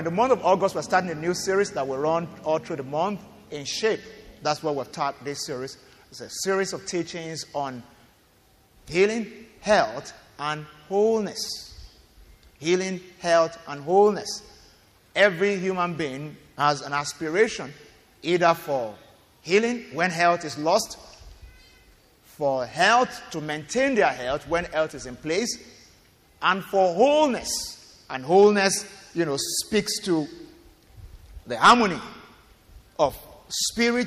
In the month of August, we're starting a new series that will run all through the month in shape. That's what we've taught this series. It's a series of teachings on healing, health, and wholeness. Healing, health, and wholeness. Every human being has an aspiration either for healing when health is lost, for health to maintain their health when health is in place, and for wholeness. And wholeness, you know, speaks to the harmony of spirit,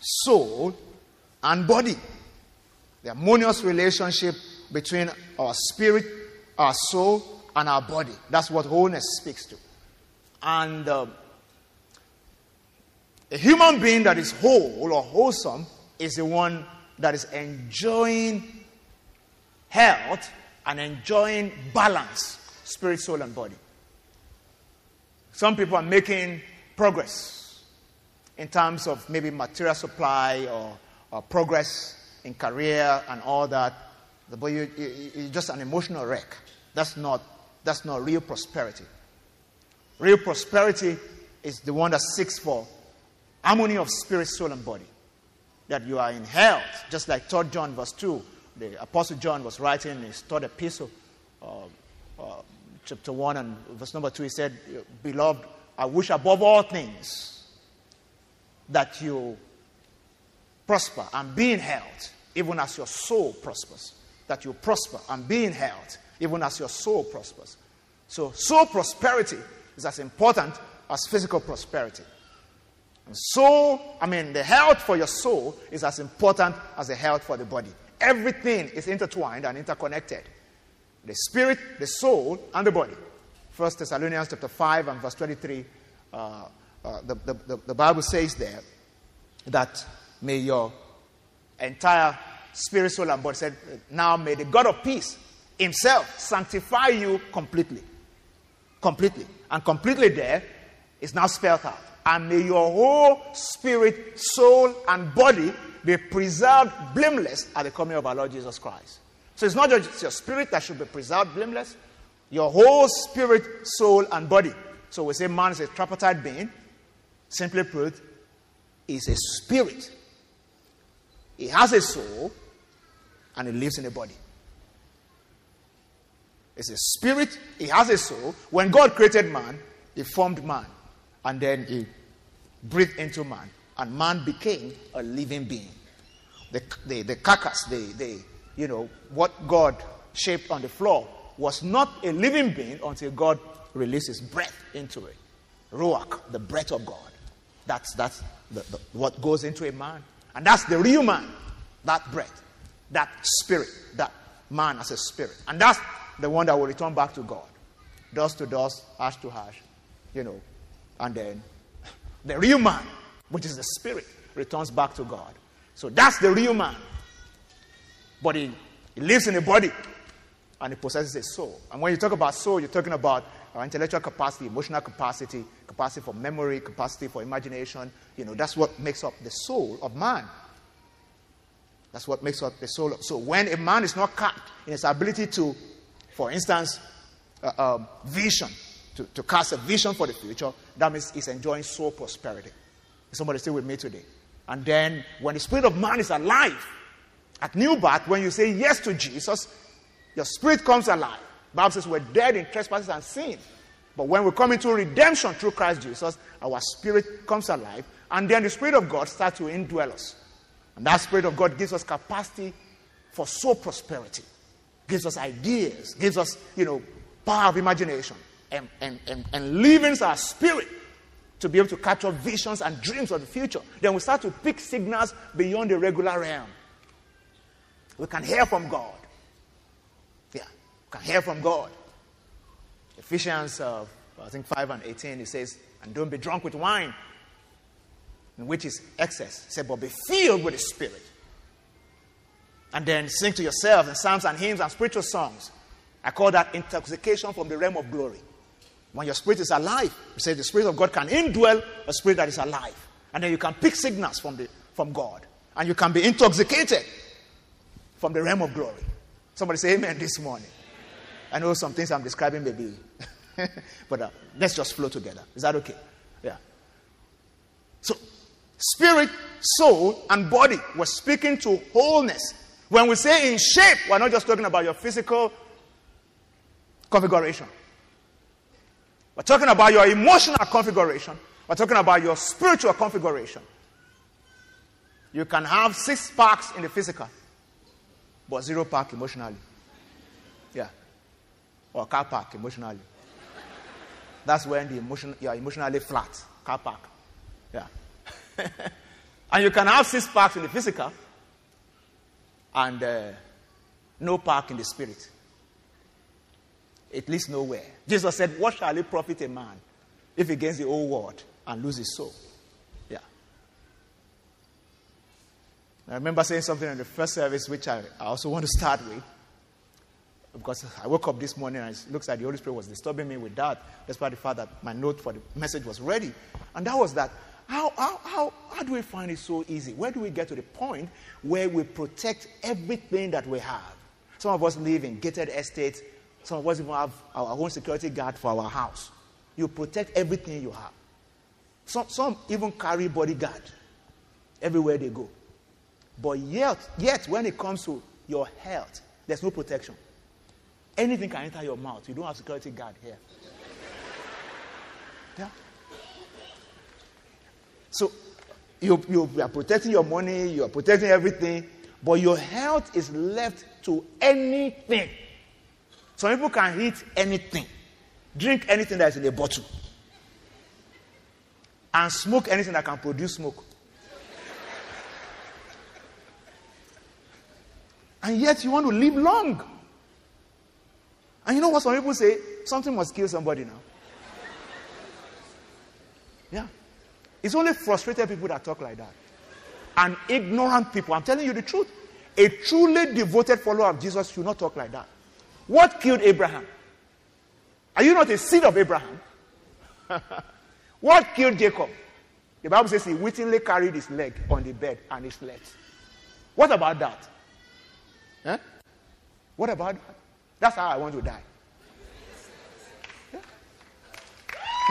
soul, and body. The harmonious relationship between our spirit, our soul, and our body. That's what wholeness speaks to. And uh, a human being that is whole or wholesome is the one that is enjoying health and enjoying balance, spirit, soul, and body. Some people are making progress in terms of maybe material supply or, or progress in career and all that, but you, you, you're just an emotional wreck. That's not, that's not real prosperity. Real prosperity is the one that seeks for harmony of spirit, soul, and body. That you are in health, just like 3 John verse 2. The Apostle John was writing in his third epistle, uh, uh, chapter 1 and verse number 2. He said, Beloved, I wish above all things that you prosper and be in health, even as your soul prospers. That you prosper and be in health, even as your soul prospers. So, soul prosperity is as important as physical prosperity. And I mean, the health for your soul is as important as the health for the body. Everything is intertwined and interconnected. The spirit, the soul, and the body. First Thessalonians chapter 5 and verse 23, uh, uh, the, the, the Bible says there that may your entire spirit, soul, and body said, now may the God of peace himself sanctify you completely. Completely. And completely there is now spelled out. And may your whole spirit, soul, and body be preserved blameless at the coming of our Lord Jesus Christ. So it's not just your spirit that should be preserved blameless, your whole spirit, soul, and body. So we say man is a tripartite being. Simply put, is a spirit. He has a soul and he lives in a body. It's a spirit, he has a soul. When God created man, he formed man and then he breathed into man, and man became a living being. The, the, the carcass, the, the, you know, what God shaped on the floor was not a living being until God released his breath into it. Ruach, the breath of God. That's, that's the, the, what goes into a man. And that's the real man, that breath, that spirit, that man as a spirit. And that's the one that will return back to God. Dust to dust, ash to ash, you know. And then the real man, which is the spirit, returns back to God. So that's the real man. But he, he lives in a body and he possesses a soul. And when you talk about soul, you're talking about intellectual capacity, emotional capacity, capacity for memory, capacity for imagination. You know, that's what makes up the soul of man. That's what makes up the soul. Of, so when a man is not capped in his ability to, for instance, uh, um, vision, to, to cast a vision for the future, that means he's enjoying soul prosperity. Somebody still with me today? And then when the spirit of man is alive, at new birth, when you say yes to Jesus, your spirit comes alive. Bible says we're dead in trespasses and sin. But when we come into redemption through Christ Jesus, our spirit comes alive, and then the Spirit of God starts to indwell us. And that Spirit of God gives us capacity for soul prosperity, gives us ideas, gives us, you know, power of imagination, and, and, and, and livens our spirit to be able to capture visions and dreams of the future. Then we start to pick signals beyond the regular realm. We can hear from God. Yeah, we can hear from God. Ephesians, uh, I think 5 and 18, it says, And don't be drunk with wine, which is excess. It said, But be filled with the Spirit. And then sing to yourself in psalms and hymns and spiritual songs. I call that intoxication from the realm of glory. When your spirit is alive, we say the Spirit of God can indwell a spirit that is alive. And then you can pick signals from, the, from God. And you can be intoxicated from the realm of glory. Somebody say amen this morning. I know some things I'm describing may be but uh, let's just flow together. Is that okay? Yeah. So, spirit, soul, and body. We're speaking to wholeness. When we say in shape, we're not just talking about your physical configuration. We're talking about your emotional configuration. We're talking about your spiritual configuration. You can have six packs in the physical, but zero park emotionally. Yeah. Or car park emotionally. That's when the emotion, you're emotionally flat. Car park. Yeah. and you can have six packs in the physical and uh, no park in the spirit. It leads nowhere. Jesus said, What shall it profit a man if he gains the whole world and lose his soul? I remember saying something in the first service, which I, I also want to start with. Because I woke up this morning and it looks like the Holy Spirit was disturbing me with that, despite the fact that my note for the message was ready. And that was that how, how, how, how do we find it so easy? Where do we get to the point where we protect everything that we have? Some of us live in gated estates. Some of us even have our own security guard for our house. You protect everything you have. Some, some even carry bodyguard everywhere they go. But yet, yet, when it comes to your health, there's no protection. Anything can enter your mouth. You don't have security guard here. Yeah. So you, you are protecting your money, you are protecting everything, but your health is left to anything. Some people can eat anything, drink anything that is in a bottle, and smoke anything that can produce smoke. And yet you want to live long. And you know what some people say? Something must kill somebody now. Yeah. It's only frustrated people that talk like that. And ignorant people. I'm telling you the truth. A truly devoted follower of Jesus should not talk like that. What killed Abraham? Are you not a seed of Abraham? what killed Jacob? The Bible says he wittingly carried his leg on the bed and he slept. What about that? Huh? What about that? That's how I want to die.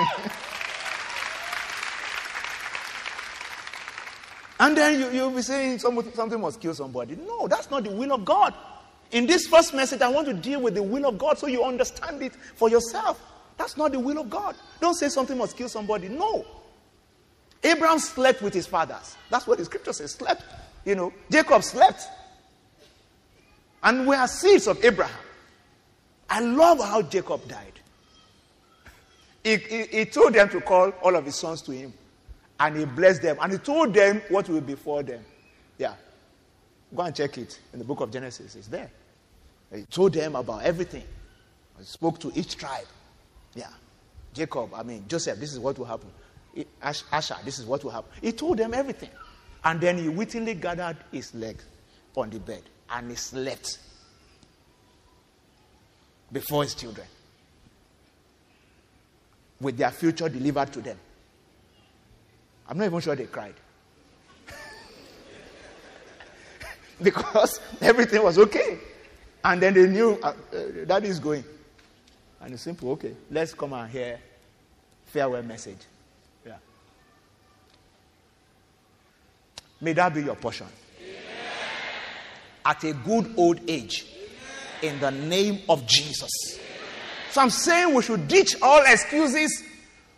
and then you, you'll be saying something must kill somebody. No, that's not the will of God. In this first message, I want to deal with the will of God so you understand it for yourself. That's not the will of God. Don't say something must kill somebody. No. Abraham slept with his fathers. That's what the scripture says. Slept. You know, Jacob slept. And we are seeds of Abraham. I love how Jacob died. He, he, he, told them to call all of his sons to him. And he blessed them. And he told them what will be before them. Yeah. Go and check it in the book of Genesis. It's there. He told them about everything. He spoke to each tribe. Yeah. Jacob, I mean, Joseph, this is what will happen. Asher, this is what will happen. He told them everything. And then he wittingly gathered his legs on the bed and he slept before his children with their future delivered to them. I'm not even sure they cried. because everything was okay. And then they knew uh, uh, that is going. And it's simple, okay, let's come and hear farewell message. Yeah. May that be your portion. At a good old age in the name of Jesus. So I'm saying we should ditch all excuses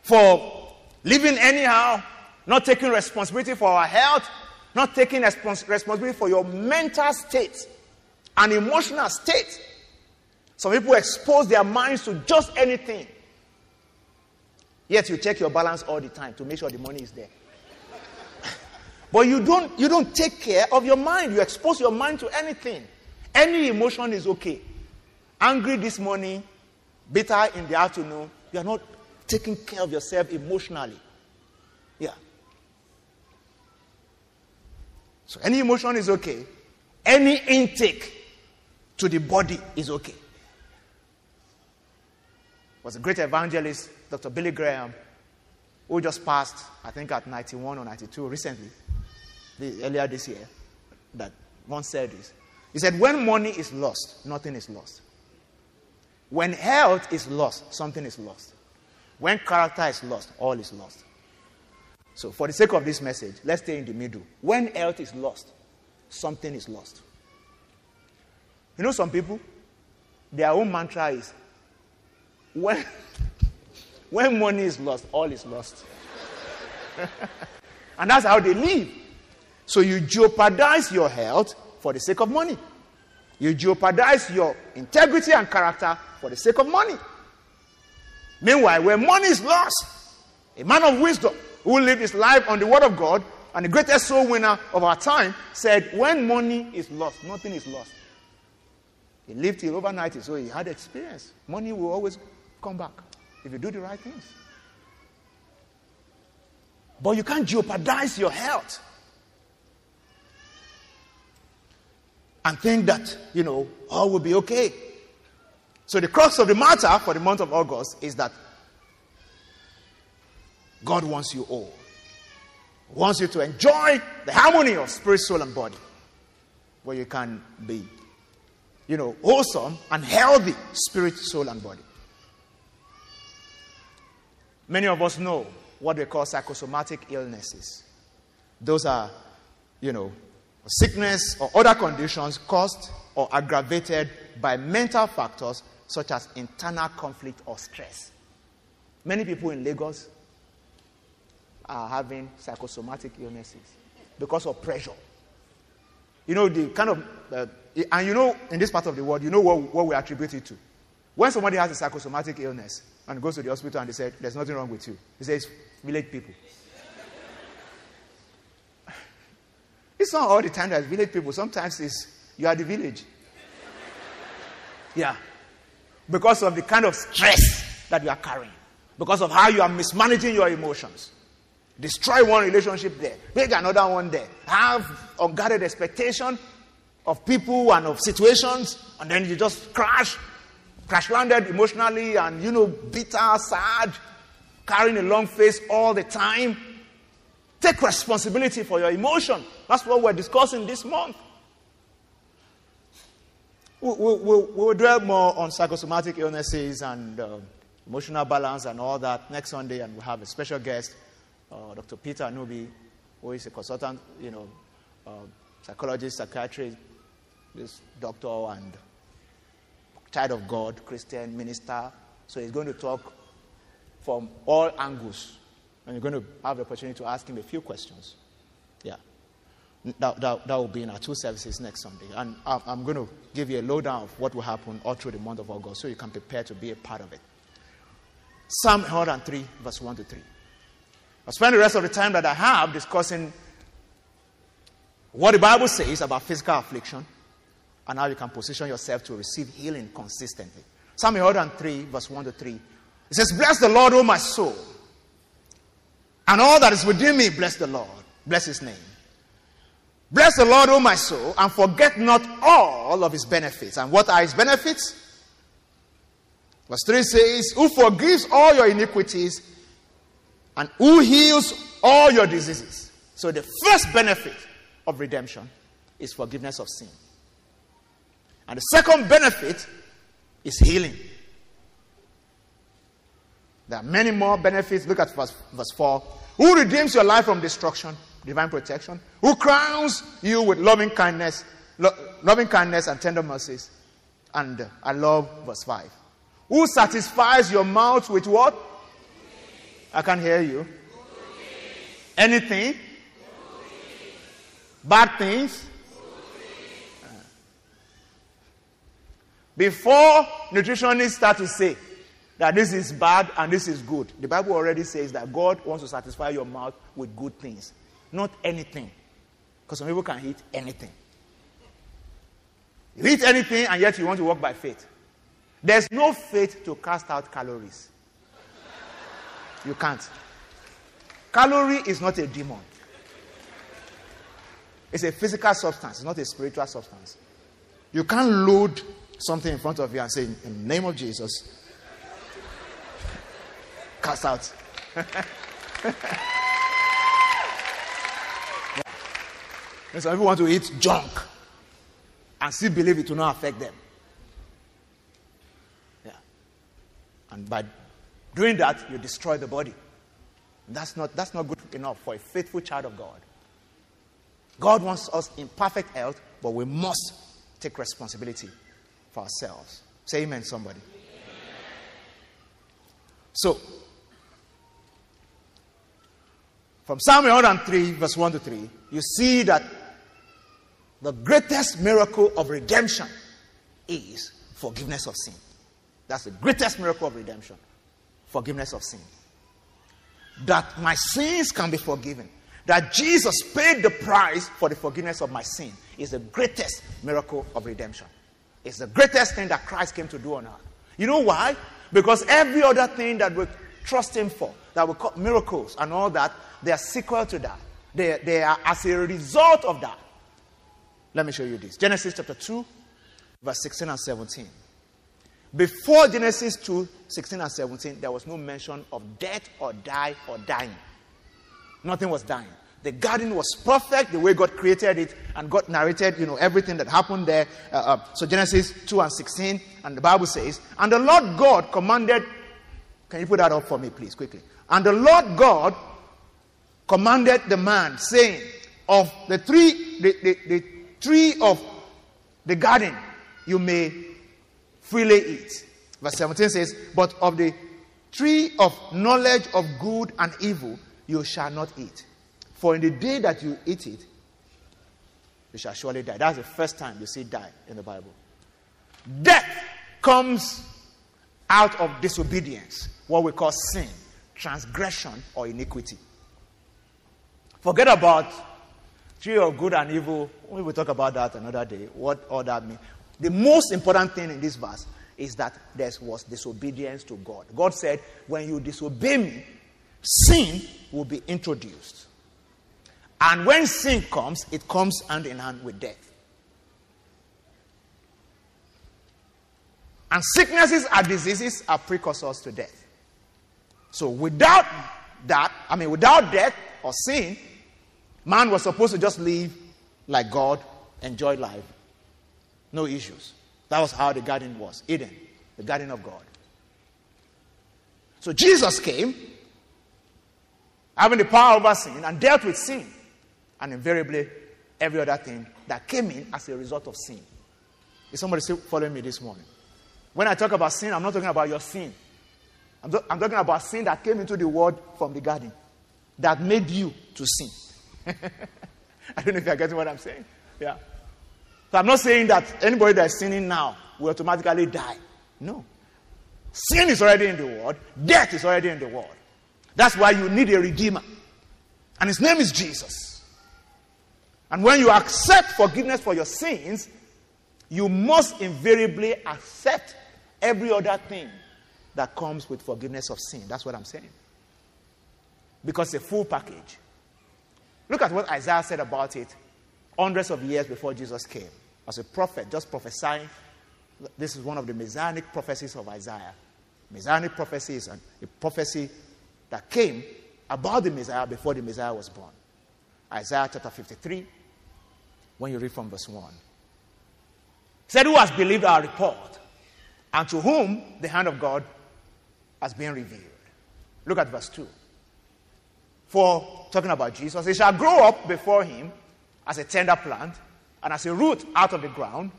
for living anyhow, not taking responsibility for our health, not taking respons- responsibility for your mental state and emotional state. Some people expose their minds to just anything. Yet you check your balance all the time to make sure the money is there. But you don't you don't take care of your mind. You expose your mind to anything. Any emotion is okay. Angry this morning, bitter in the afternoon, you are not taking care of yourself emotionally. Yeah. So any emotion is okay. Any intake to the body is okay. Was a great evangelist, Dr. Billy Graham, who just passed, I think at 91 or 92 recently, the, earlier this year, that once said this. He said, When money is lost, nothing is lost. When health is lost, something is lost. When character is lost, all is lost. So, for the sake of this message, let's stay in the middle. When health is lost, something is lost. You know, some people, their own mantra is when, when money is lost, all is lost. and that's how they live. So you jeopardize your health for the sake of money. You jeopardize your integrity and character for the sake of money. Meanwhile, when money is lost, a man of wisdom who lived his life on the word of God and the greatest soul winner of our time said, When money is lost, nothing is lost. He lived till over 90, so he had experience. Money will always come back if you do the right things. But you can't jeopardize your health and think that, you know, all will be okay. So, the crux of the matter for the month of August is that God wants you all. Wants you to enjoy the harmony of spirit, soul, and body, where you can be, you know, wholesome and healthy spirit, soul, and body. Many of us know what they call psychosomatic illnesses. Those are, you know, sickness or other conditions caused or aggravated by mental factors such as internal conflict or stress. Many people in Lagos are having psychosomatic illnesses because of pressure. You know, the kind of, uh, and you know, in this part of the world, you know what, what we attribute it to. When somebody has a psychosomatic illness and goes to the hospital and they say, There's nothing wrong with you, he says, Village people. It's not all the time that village people, sometimes it's you are the village. Yeah. Because of the kind of stress that you are carrying, because of how you are mismanaging your emotions. Destroy one relationship there, make another one there. Have unguarded expectation of people and of situations, and then you just crash, crash landed emotionally, and you know, bitter, sad, carrying a long face all the time. Take responsibility for your emotion. That's what we're discussing this month. We'll, we'll, we'll dwell more on psychosomatic illnesses and uh, emotional balance and all that next Sunday, and we'll have a special guest uh, Dr. Peter Anubi, who is a consultant, you know, uh, psychologist, psychiatrist, this doctor and child of God, Christian minister. So he's going to talk from all angles. And you're going to have the opportunity to ask him a few questions. Yeah. That, that, that will be in our two services next Sunday. And I'm going to give you a lowdown of what will happen all through the month of August so you can prepare to be a part of it. Psalm 103, verse 1 to 3. I'll spend the rest of the time that I have discussing what the Bible says about physical affliction and how you can position yourself to receive healing consistently. Psalm 103, verse 1 to 3. It says, Bless the Lord, O my soul, and all that is within me, bless the Lord. Bless his name. Bless the Lord, O my soul, and forget not all of his benefits. And what are his benefits? Verse 3 says, Who forgives all your iniquities and who heals all your diseases. So, the first benefit of redemption is forgiveness of sin. And the second benefit is healing. There are many more benefits. Look at verse, verse 4. Who redeems your life from destruction, divine protection? Who crowns you with loving kindness, lo- loving kindness and tender mercies? And uh, I love verse 5. Who satisfies your mouth with what? I can't hear you. Anything? Bad things? Before nutritionists start to say that this is bad and this is good, the Bible already says that God wants to satisfy your mouth with good things, not anything. Because some people can eat anything. You eat anything and yet you want to walk by faith. There's no faith to cast out calories. You can't. Calorie is not a demon. It's a physical substance, it's not a spiritual substance. You can't load something in front of you and say, In the name of Jesus, cast out. yeah. some people want to eat junk and still believe it will not affect them. Yeah. And by doing that, you destroy the body. That's not, that's not good enough for a faithful child of God. God wants us in perfect health, but we must take responsibility for ourselves. Say amen, somebody. So, from Psalm 103, verse 1 to 3, you see that the greatest miracle of redemption is forgiveness of sin. That's the greatest miracle of redemption forgiveness of sin. That my sins can be forgiven. That Jesus paid the price for the forgiveness of my sin is the greatest miracle of redemption. It's the greatest thing that Christ came to do on earth. You know why? Because every other thing that we trust Him for, that we call miracles and all that, they are sequel to that. They, they are as a result of that. Let me show you this Genesis chapter 2, verse 16 and 17. Before Genesis 2, 16 and 17, there was no mention of death or die or dying. Nothing was dying. The garden was perfect the way God created it, and God narrated, you know, everything that happened there. Uh, uh, so Genesis 2 and 16, and the Bible says, And the Lord God commanded, can you put that up for me, please, quickly? And the Lord God commanded the man, saying, Of the tree, the, the, the tree of the garden, you may freely eat. Verse 17 says, But of the tree of knowledge of good and evil you shall not eat. For in the day that you eat it, you shall surely die. That's the first time you see die in the Bible. Death comes out of disobedience, what we call sin, transgression, or iniquity. Forget about tree of good and evil. We will talk about that another day. What all that means. The most important thing in this verse is that there was disobedience to God. God said, When you disobey me, sin will be introduced. And when sin comes, it comes hand in hand with death. And sicknesses and diseases are precursors to death. So without that, I mean, without death or sin, man was supposed to just live like God, enjoy life, no issues. That was how the garden was Eden, the garden of God. So Jesus came, having the power over sin, and dealt with sin, and invariably every other thing that came in as a result of sin. Is somebody still following me this morning? When I talk about sin, I'm not talking about your sin. I'm, I'm talking about sin that came into the world from the garden that made you to sin. I don't know if you're getting what I'm saying. Yeah. So I'm not saying that anybody that's sinning now will automatically die. No. Sin is already in the world, death is already in the world. That's why you need a redeemer. And his name is Jesus. And when you accept forgiveness for your sins, you must invariably accept every other thing that comes with forgiveness of sin. That's what I'm saying. Because a full package. Look at what Isaiah said about it hundreds of years before Jesus came as a prophet, just prophesying. This is one of the messianic prophecies of Isaiah. Messianic prophecy is a prophecy that came about the Messiah before the Messiah was born. Isaiah chapter 53, when you read from verse 1. Said, Who has believed our report, and to whom the hand of God has been revealed? Look at verse 2. For, talking about Jesus, he shall grow up before him as a tender plant and as a root out of the ground.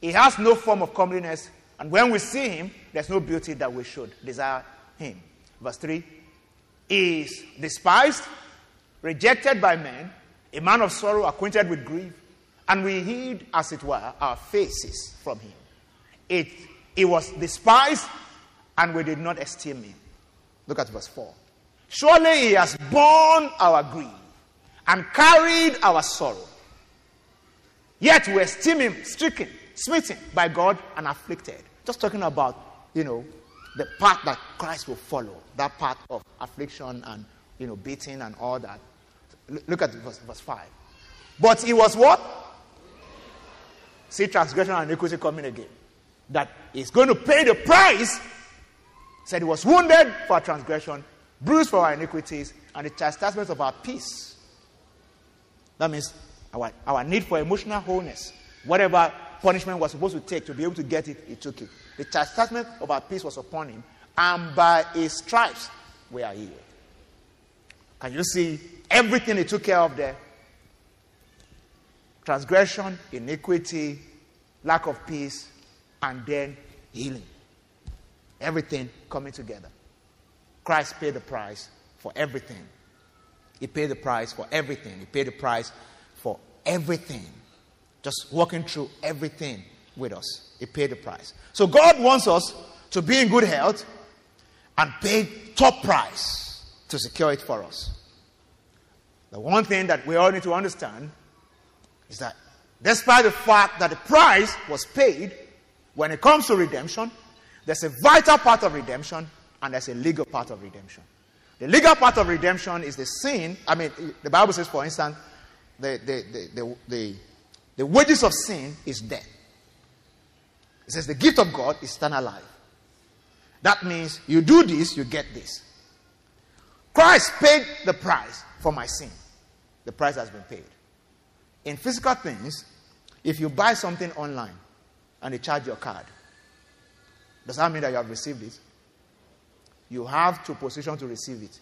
He has no form of comeliness, and when we see him, there's no beauty that we should desire him. Verse 3 is despised, rejected by men, a man of sorrow, acquainted with grief, and we hid, as it were, our faces from him. It, he was despised, and we did not esteem him. Look at verse 4. Surely he has borne our grief and carried our sorrow. Yet we esteem him stricken, smitten by God, and afflicted. Just talking about, you know, the path that Christ will follow, that path of affliction and, you know, beating and all that. Look at verse, verse 5. But he was what? See transgression and iniquity coming again. That he's going to pay the price. Said he was wounded for our transgression, bruised for our iniquities, and the chastisement of our peace. That means our, our need for emotional wholeness. Whatever punishment was supposed to take to be able to get it, he took it. The chastisement of our peace was upon him, and by his stripes we are healed. Can you see everything he took care of there? Transgression, iniquity, lack of peace, and then healing. Everything coming together. Christ paid the price for everything. He paid the price for everything. He paid the price for everything. Just walking through everything with us. He paid the price. So God wants us to be in good health and pay top price to secure it for us. The one thing that we all need to understand is that despite the fact that the price was paid, when it comes to redemption, there's a vital part of redemption and there's a legal part of redemption. The legal part of redemption is the sin. I mean, the Bible says, for instance, the, the, the, the, the, wages of sin is death. It says the gift of God is eternal life. That means you do this, you get this. Christ paid the price for my sin. The price has been paid. In physical things, if you buy something online and they charge your card, does that mean that you have received it? You have to position to receive it.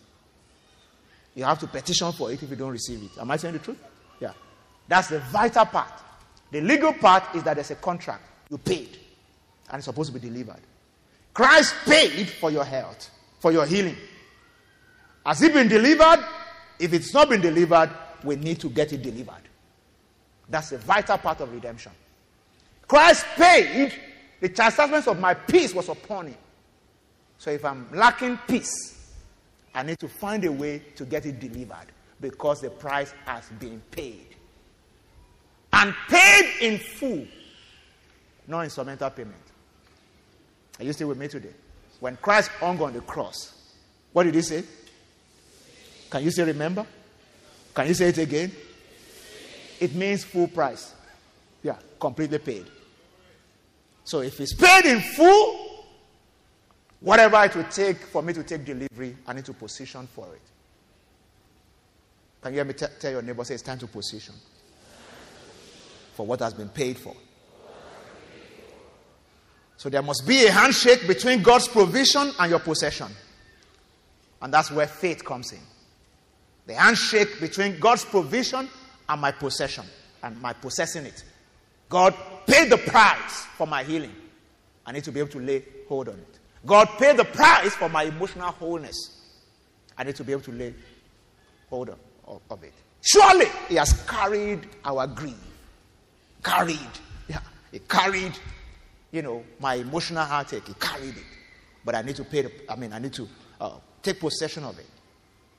You have to petition for it if you don't receive it. Am I saying the truth? Yeah. That's the vital part. The legal part is that there's a contract. You paid. And it's supposed to be delivered. Christ paid for your health, for your healing. Has it been delivered? If it's not been delivered, we need to get it delivered. That's a vital part of redemption. Christ paid, the chastisement of my peace was upon him. So if I'm lacking peace, I need to find a way to get it delivered because the price has been paid. And paid in full, not instrumental payment. Are you still with me today? When Christ hung on the cross, what did he say? Can you still remember? Can you say it again? It means full price. Yeah, completely paid. So if it's paid in full, whatever it will take for me to take delivery, I need to position for it. Can you hear me t- tell your neighbor, say it's time to position for what has been paid for? So there must be a handshake between God's provision and your possession. And that's where faith comes in. The handshake between God's provision and my possession and my possessing it. God paid the price for my healing. I need to be able to lay hold on it. God paid the price for my emotional wholeness. I need to be able to lay hold of, of, of it. Surely He has carried our grief. Carried. Yeah. He carried, you know, my emotional heartache. He carried it. But I need to pay the, I mean, I need to uh, take possession of it.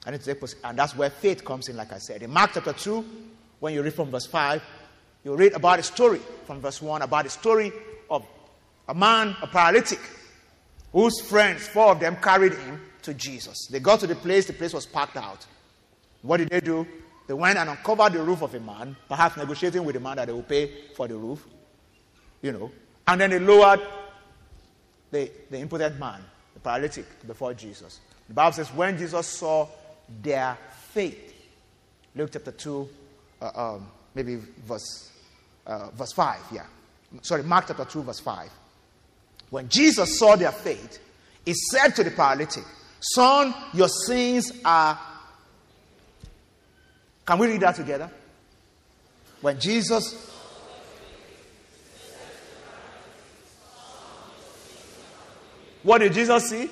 I need to take possession. And that's where faith comes in, like I said. In Mark chapter 2, when you read from verse 5, you read about a story from verse 1 about a story of a man, a paralytic, whose friends, four of them, carried him to Jesus. They got to the place, the place was packed out. What did they do? They went and uncovered the roof of a man, perhaps negotiating with the man that they will pay for the roof, you know. And then they lowered the, the impotent man, the paralytic, before Jesus. The Bible says, when Jesus saw their faith, Luke chapter 2, uh, um, maybe verse, uh, verse 5, yeah. Sorry, Mark chapter 2, verse 5. When Jesus saw their faith, he said to the paralytic, Son, your sins are. Can we read that together? When Jesus. What did Jesus see?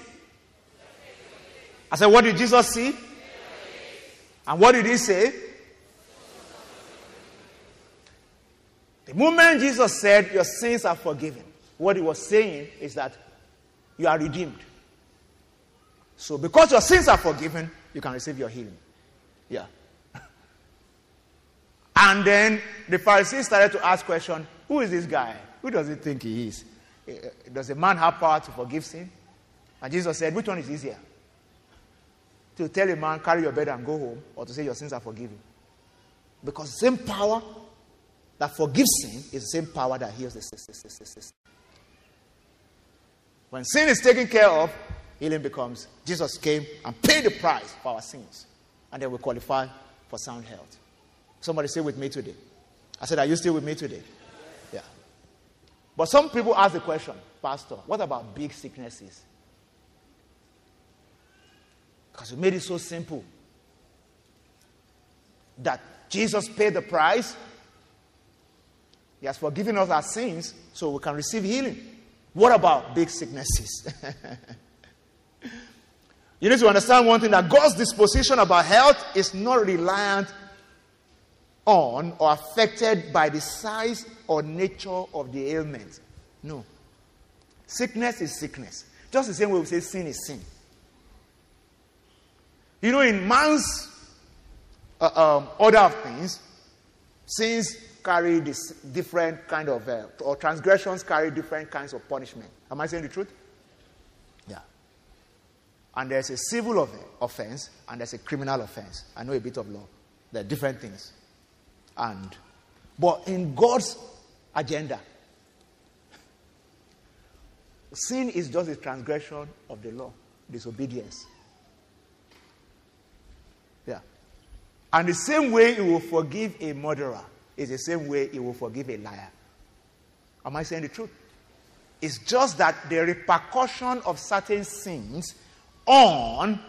I said, What did Jesus see? And what did he say? The moment Jesus said, Your sins are forgiven, what he was saying is that you are redeemed. So, because your sins are forgiven, you can receive your healing. Yeah. And then the Pharisees started to ask question, who is this guy? Who does he think he is? Eh, does a man have power to forgive sin? And Jesus said, which one is easier? To tell a man, carry your bed and go home, or to say your sins are forgiven? Because same power that forgives sin is the same power that heals the sin. When sin is taken care of, healing becomes Jesus came and paid the price for our sins. And then we qualify for sound health. Somebody say with me today. I said, Are you still with me today? Yeah. But some people ask the question, Pastor, what about big sicknesses? Because we made it so simple that Jesus paid the price. He has forgiven us our sins so we can receive healing. What about big sicknesses? you need to understand one thing that God's disposition about health is not reliant on or affected by the size or nature of the ailment. No. Sickness is sickness. Just the same way we say sin is sin. You know, in man's uh, um, order of things, sins carry this different kind of, uh, or transgressions carry different kinds of punishment. Am I saying the truth? Yeah. And there's a civil offense and there's a criminal offense. I know a bit of law. They're different things. And, but in God's agenda, sin is just a transgression of the law, disobedience. Yeah. And the same way he will forgive a murderer is the same way he will forgive a liar. Am I saying the truth? It's just that the repercussion of certain sins on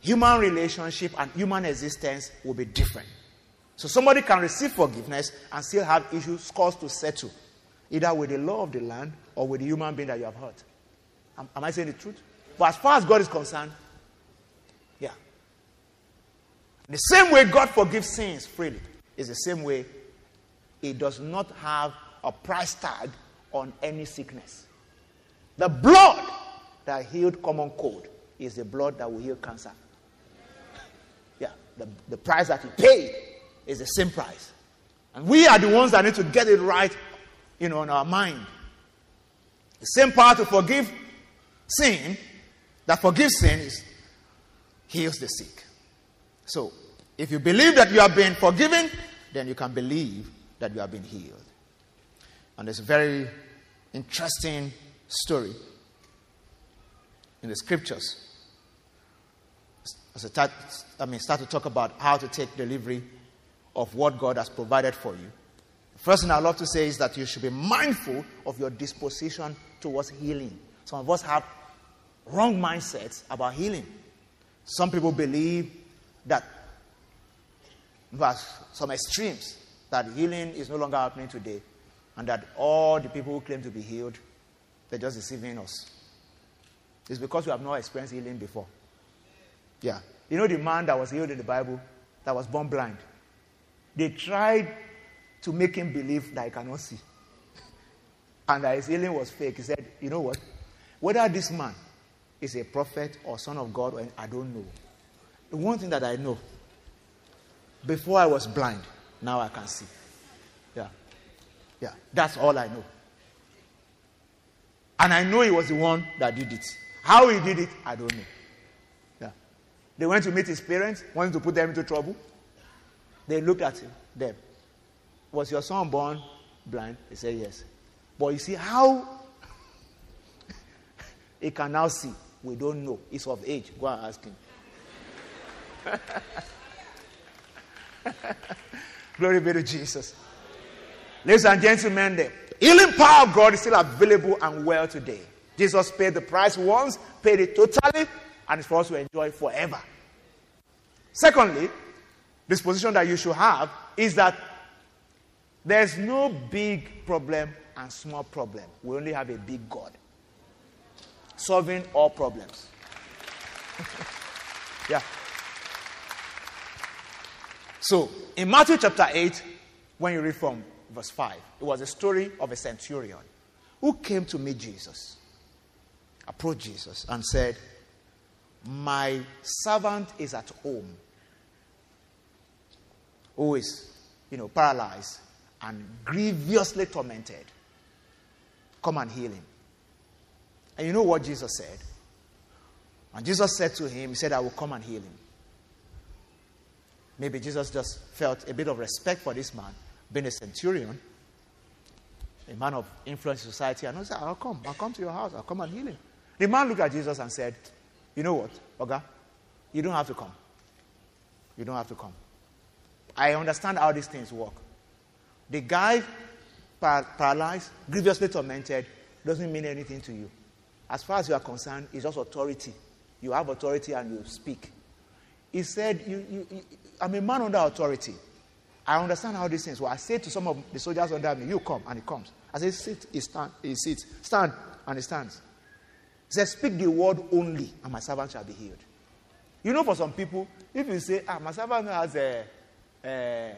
human relationship and human existence will be different. So somebody can receive forgiveness and still have issues, scores to settle, either with the law of the land or with the human being that you have hurt. Am, am I saying the truth? But as far as God is concerned, yeah. The same way God forgives sins freely is the same way He does not have a price tag on any sickness. The blood that healed common cold is the blood that will heal cancer. Yeah, the, the price that He paid is the same price. And we are the ones that need to get it right, you know, in our mind. The same power to forgive sin, that forgives sin, is heals the sick. So, if you believe that you have been forgiven, then you can believe that you have been healed. And there's a very interesting story in the scriptures. As I start, I mean, start to talk about how to take delivery of what God has provided for you. First thing I love to say is that you should be mindful of your disposition towards healing. Some of us have wrong mindsets about healing. Some people believe that, but some extremes, that healing is no longer happening today, and that all the people who claim to be healed, they're just deceiving us. It's because we have not experienced healing before. Yeah. You know the man that was healed in the Bible that was born blind? They tried to make him believe that he cannot see. And that his healing was fake. He said, You know what? Whether this man is a prophet or son of God, I don't know. The one thing that I know, before I was blind, now I can see. Yeah. Yeah. That's all I know. And I know he was the one that did it. How he did it, I don't know. Yeah. They went to meet his parents, wanted to put them into trouble. They looked at him, them. Was your son born blind? He said, Yes. But you see how he can now see. We don't know. He's of age. Go and ask him. Glory be to Jesus. Ladies and gentlemen, the healing power of God is still available and well today. Jesus paid the price once, paid it totally, and it's for us to enjoy forever. Secondly, this position that you should have is that there's no big problem and small problem. We only have a big God solving all problems. yeah. So, in Matthew chapter 8, when you read from verse 5, it was a story of a centurion who came to meet Jesus, approached Jesus, and said, My servant is at home, who is, you know, paralyzed and grievously tormented. Come and heal him. And you know what Jesus said? And Jesus said to him, He said, I will come and heal him. Maybe Jesus just felt a bit of respect for this man, being a centurion, a man of influence in society, and he said, I'll come. I'll come to your house. I'll come and heal him. The man looked at Jesus and said, You know what, Oga? You don't have to come. You don't have to come. I understand how these things work. The guy paralyzed, grievously tormented, doesn't mean anything to you. As far as you are concerned, it's just authority. You have authority and you speak. He said, you, you, you, I'm a man under authority. I understand how these things work. I say to some of the soldiers under me, You come, and he comes. I say, Sit, he, stand, he sits. Stand, and he stands. He says, Speak the word only, and my servant shall be healed. You know, for some people, if you say, Ah, my servant has a, a,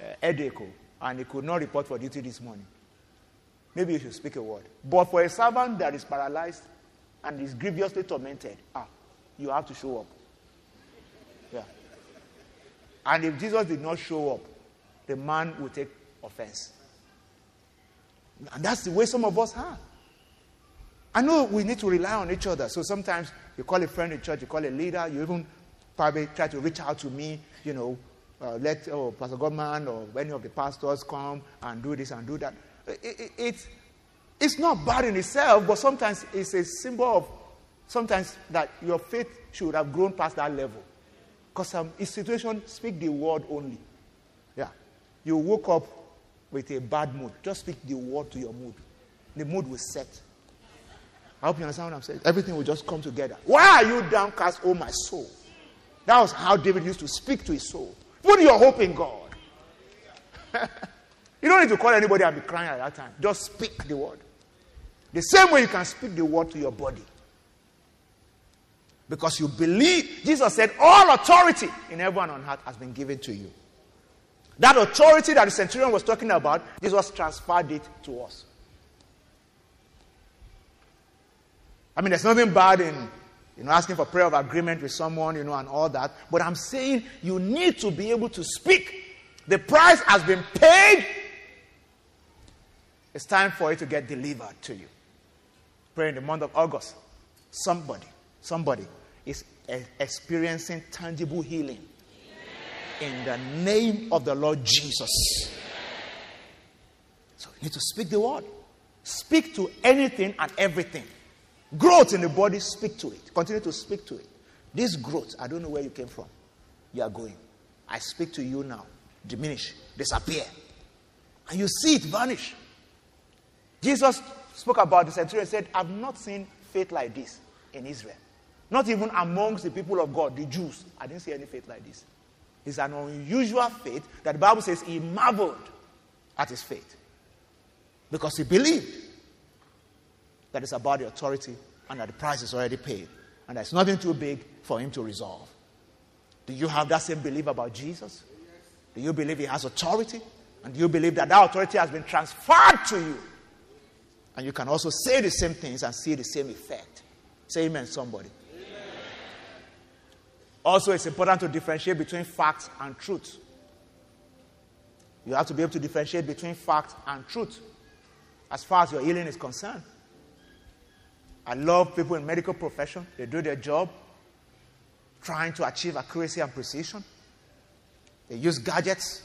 a headache, oh, and he could not report for duty this morning, maybe you should speak a word. But for a servant that is paralyzed and is grievously tormented, ah, you have to show up. And if Jesus did not show up, the man will take offense. And that's the way some of us are. I know we need to rely on each other. So sometimes you call a friend in church, you call a leader, you even probably try to reach out to me, you know, uh, let oh, Pastor Godman or any of the pastors come and do this and do that. It, it, it's, it's not bad in itself, but sometimes it's a symbol of sometimes that your faith should have grown past that level. Because some um, situation speak the word only. Yeah. You woke up with a bad mood. Just speak the word to your mood. The mood will set. I hope you understand what I'm saying. Everything will just come together. Why are you downcast, oh my soul? That was how David used to speak to his soul. Put your hope in God. you don't need to call anybody and be crying at that time. Just speak the word. The same way you can speak the word to your body. Because you believe, Jesus said, all authority in heaven and on earth has been given to you. That authority that the centurion was talking about, Jesus transferred it to us. I mean, there's nothing bad in you know, asking for prayer of agreement with someone, you know, and all that. But I'm saying you need to be able to speak. The price has been paid. It's time for it to get delivered to you. Pray in the month of August. Somebody, somebody is experiencing tangible healing. In the name of the Lord Jesus. So you need to speak the word. Speak to anything and everything. Growth in the body, speak to it. Continue to speak to it. This growth, I don't know where you came from. You are going. I speak to you now. Diminish, disappear. And you see it vanish. Jesus spoke about the centurion and said, I've not seen faith like this in Israel. Not even amongst the people of God, the Jews. I didn't see any faith like this. It's an unusual faith that the Bible says he marveled at his faith. Because he believed that it's about the authority and that the price is already paid. And there's nothing too big for him to resolve. Do you have that same belief about Jesus? Do you believe he has authority? And do you believe that that authority has been transferred to you? And you can also say the same things and see the same effect. Say amen, somebody. Also, it's important to differentiate between facts and truth. You have to be able to differentiate between fact and truth as far as your healing is concerned. I love people in medical profession. They do their job trying to achieve accuracy and precision. They use gadgets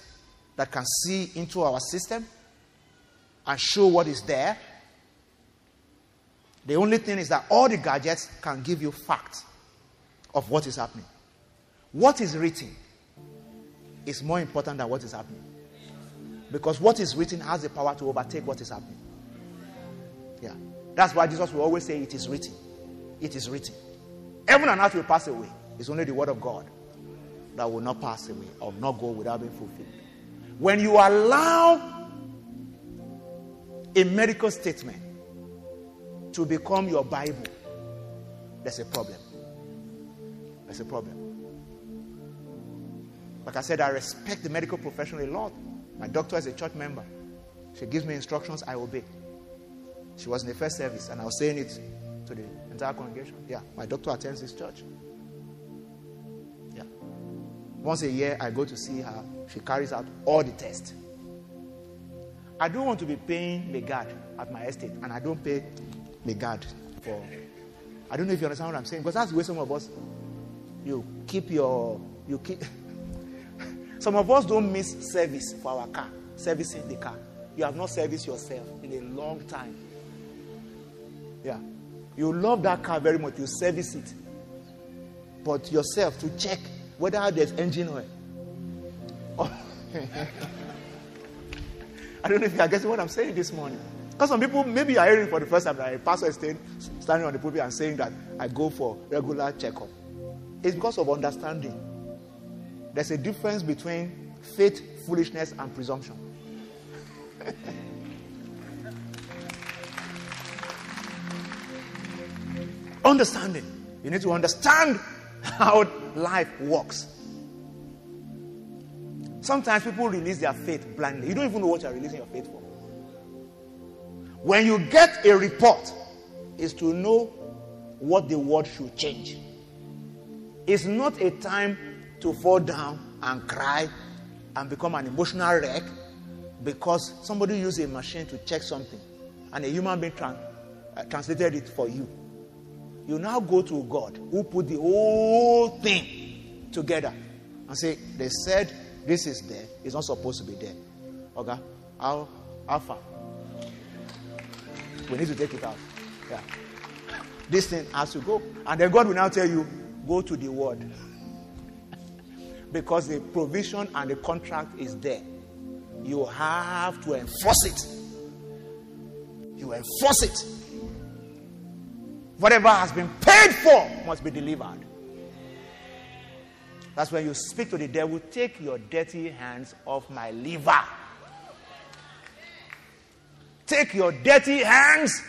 that can see into our system and show what is there. The only thing is that all the gadgets can give you facts of what is happening. What is written is more important than what is happening. Because what is written has the power to overtake what is happening. Yeah. That's why Jesus will always say, It is written. It is written. Heaven and earth will pass away. It's only the word of God that will not pass away or not go without being fulfilled. When you allow a medical statement to become your Bible, there's a problem. There's a problem. Like I said, I respect the medical profession a lot. My doctor is a church member. She gives me instructions, I obey. She was in the first service, and I was saying it to the entire congregation. Yeah, my doctor attends this church. Yeah. Once a year, I go to see her. She carries out all the tests. I don't want to be paying Megad at my estate, and I don't pay Megad for. I don't know if you understand what I'm saying, because that's the way some of us, you keep your, you keep. Some of us don't miss service for our car, servicing the car. You have not serviced yourself in a long time. Yeah. You love that car very much, you service it. But yourself to check whether there's engine oil. Oh. I don't know if you are what I'm saying this morning. Because some people, maybe are hearing for the first time that a pastor is staying, standing on the pulpit and saying that I go for regular checkup. It's because of understanding. There's a difference between faith, foolishness, and presumption. understanding. You need to understand how life works. Sometimes people release their faith blindly. You don't even know what you're releasing your faith for. When you get a report, is to know what the word should change. It's not a time to fall down and cry and become an emotional wreck because somebody used a machine to check something and a human being uh, translated it for you. You now go to God who put the whole thing together and say, They said this is there. It's not supposed to be there. Okay? How, how far? We need to take it out. Yeah. This thing has to go. And then God will now tell you, go to the word. Because the provision and the contract is there. You have to enforce it. You enforce it. Whatever has been paid for must be delivered. That's when you speak to the devil, take your dirty hands off my liver. Take your dirty hands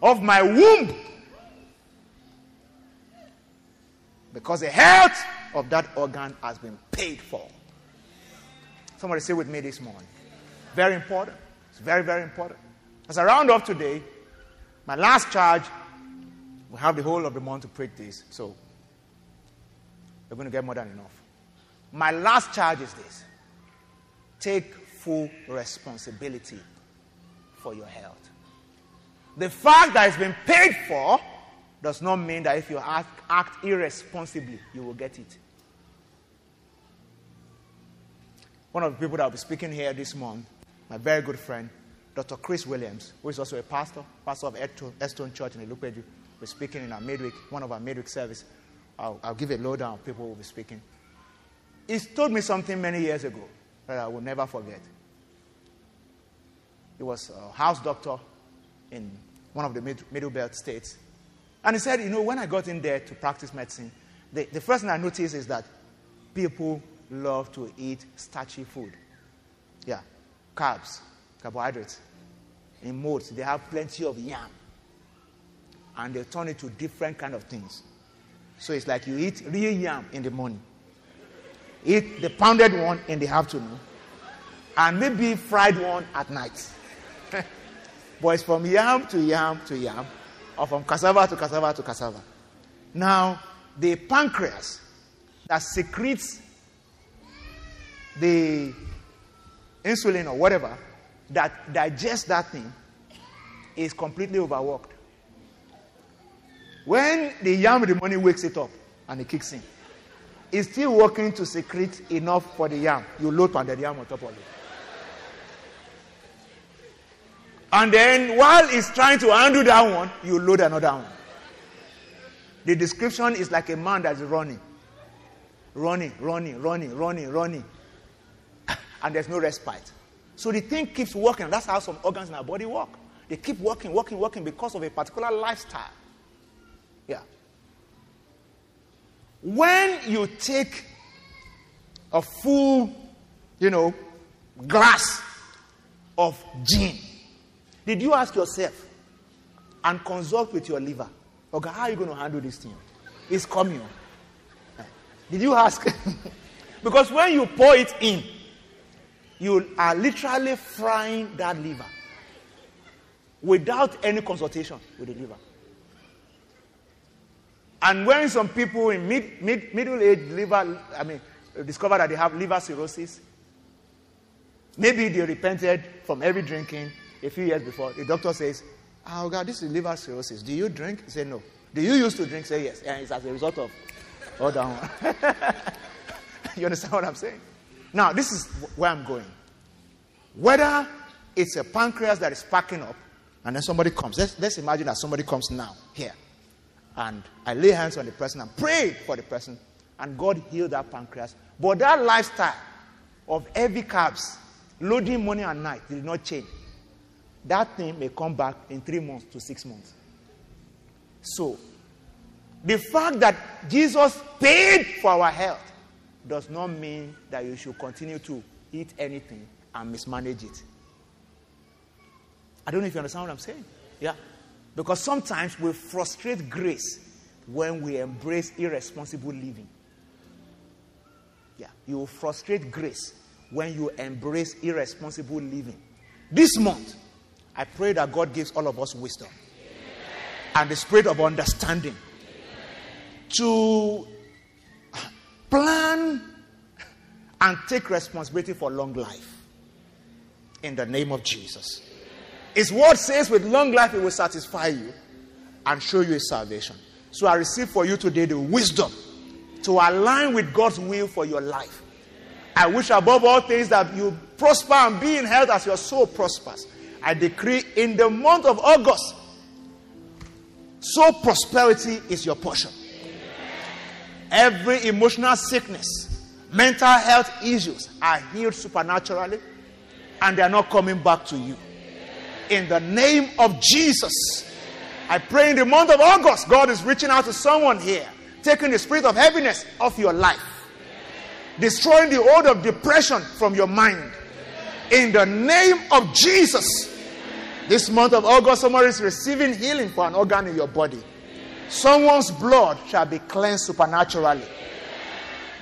off my womb. Because the health of that organ has been paid for. Somebody say with me this morning. Very important. It's very, very important. As I round off today, my last charge, we have the whole of the month to preach this, so we're going to get more than enough. My last charge is this take full responsibility for your health. The fact that it's been paid for does not mean that if you act, act irresponsibly, you will get it. One of the people that will be speaking here this month, my very good friend, Dr. Chris Williams, who is also a pastor, pastor of Estone Church in Ilupeju, will be speaking in our midweek, one of our midweek service. I'll, I'll give a lowdown of people who will be speaking. He's told me something many years ago that I will never forget. He was a house doctor in one of the mid, middle belt states and he said, You know, when I got in there to practice medicine, the, the first thing I noticed is that people love to eat starchy food. Yeah, carbs, carbohydrates. In modes, they have plenty of yam. And they turn it to different kind of things. So it's like you eat real yam in the morning, eat the pounded one in the afternoon, and maybe fried one at night. but it's from yam to yam to yam or from cassava to cassava to cassava. Now, the pancreas that secretes the insulin or whatever that digests that thing is completely overworked. When the yam in the morning wakes it up and it kicks in, it's still working to secrete enough for the yam. You load pounded yam on top of it. And then while it's trying to undo that one, you load another one. The description is like a man that's running. Running, running, running, running, running. And there's no respite. So the thing keeps working. That's how some organs in our body work. They keep working, working, working because of a particular lifestyle. Yeah. When you take a full, you know, glass of gin did you ask yourself and consult with your liver? Okay, how are you going to handle this thing? It's coming. Did you ask? because when you pour it in, you are literally frying that liver without any consultation with the liver. And when some people in mid, mid, middle age liver, I mean, discover that they have liver cirrhosis, maybe they repented from every drinking a few years before, the doctor says, ah, Oh God, this is liver cirrhosis. Do you drink? Said, No. Do you used to drink? Say yes. And it's as a result of all that you understand what I'm saying? Now, this is where I'm going. Whether it's a pancreas that is packing up, and then somebody comes. Let's, let's imagine that somebody comes now, here. And I lay hands on the person and pray for the person, and God healed that pancreas. But that lifestyle of heavy carbs, loading morning and night, did not change that thing may come back in three months to six months. So, The fact that Jesus paid for our health does not mean that you should continue to eat anything and mismanage it. I don't know if you understand what I'm saying. Yeah. Because sometimes we frustrate grace when we embrace irresponsible living. Yeah. You will frustrate grace when you embrace irresponsible living. This month, I pray that God gives all of us wisdom and the spirit of understanding to plan and take responsibility for long life. In the name of Jesus. His word says, with long life, it will satisfy you and show you his salvation. So I receive for you today the wisdom to align with God's will for your life. I wish above all things that you prosper and be in health as your soul prospers. I decree in the month of August, so prosperity is your portion. Every emotional sickness, mental health issues are healed supernaturally and they are not coming back to you. In the name of Jesus, I pray in the month of August, God is reaching out to someone here, taking the spirit of heaviness off your life, destroying the hold of depression from your mind. In the name of Jesus, this month of August, someone is receiving healing for an organ in your body. Someone's blood shall be cleansed supernaturally.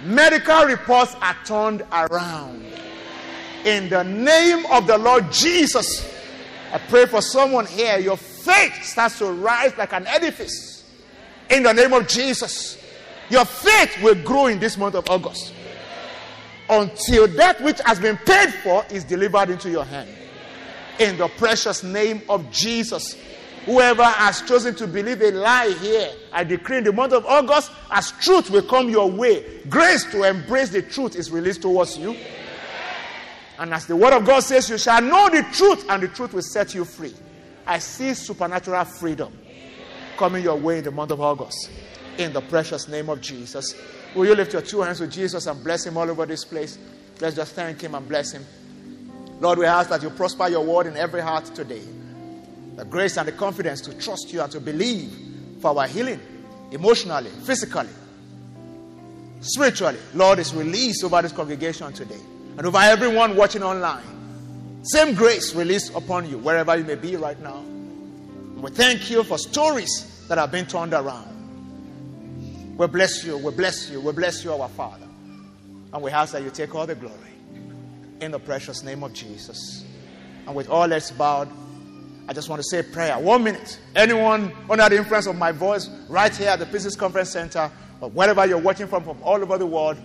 Medical reports are turned around. In the name of the Lord Jesus, I pray for someone here. Your faith starts to rise like an edifice. In the name of Jesus, your faith will grow in this month of August until that which has been paid for is delivered into your hand. In the precious name of Jesus. Whoever has chosen to believe a lie here, I decree in the month of August, as truth will come your way, grace to embrace the truth is released towards you. And as the word of God says, you shall know the truth, and the truth will set you free. I see supernatural freedom coming your way in the month of August. In the precious name of Jesus. Will you lift your two hands to Jesus and bless him all over this place? Let's just thank him and bless him. Lord, we ask that you prosper your word in every heart today the grace and the confidence to trust you and to believe for our healing emotionally, physically, spiritually. Lord, is released over this congregation today and over everyone watching online. Same grace released upon you wherever you may be right now. We thank you for stories that have been turned around. We bless you, we bless you, we bless you, our Father. And we ask that you take all the glory in the precious name of Jesus. And with all that's bowed, I just want to say a prayer. One minute. Anyone under the influence of my voice, right here at the Business Conference Center, or wherever you're watching from, from all over the world,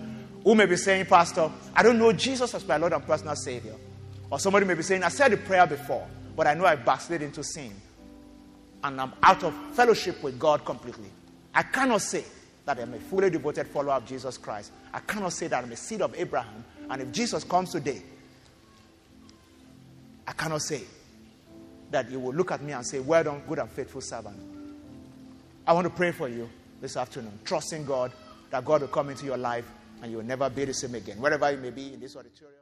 who may be saying, Pastor, I don't know Jesus as my Lord and personal Savior. Or somebody may be saying, I said the prayer before, but I know I backslid into sin. And I'm out of fellowship with God completely. I cannot say that I'm a fully devoted follower of Jesus Christ. I cannot say that I'm a seed of Abraham. And if Jesus comes today, I cannot say that you will look at me and say, Well done, good and faithful servant. I want to pray for you this afternoon, trusting God that God will come into your life and you will never be the same again, wherever you may be in this auditorium.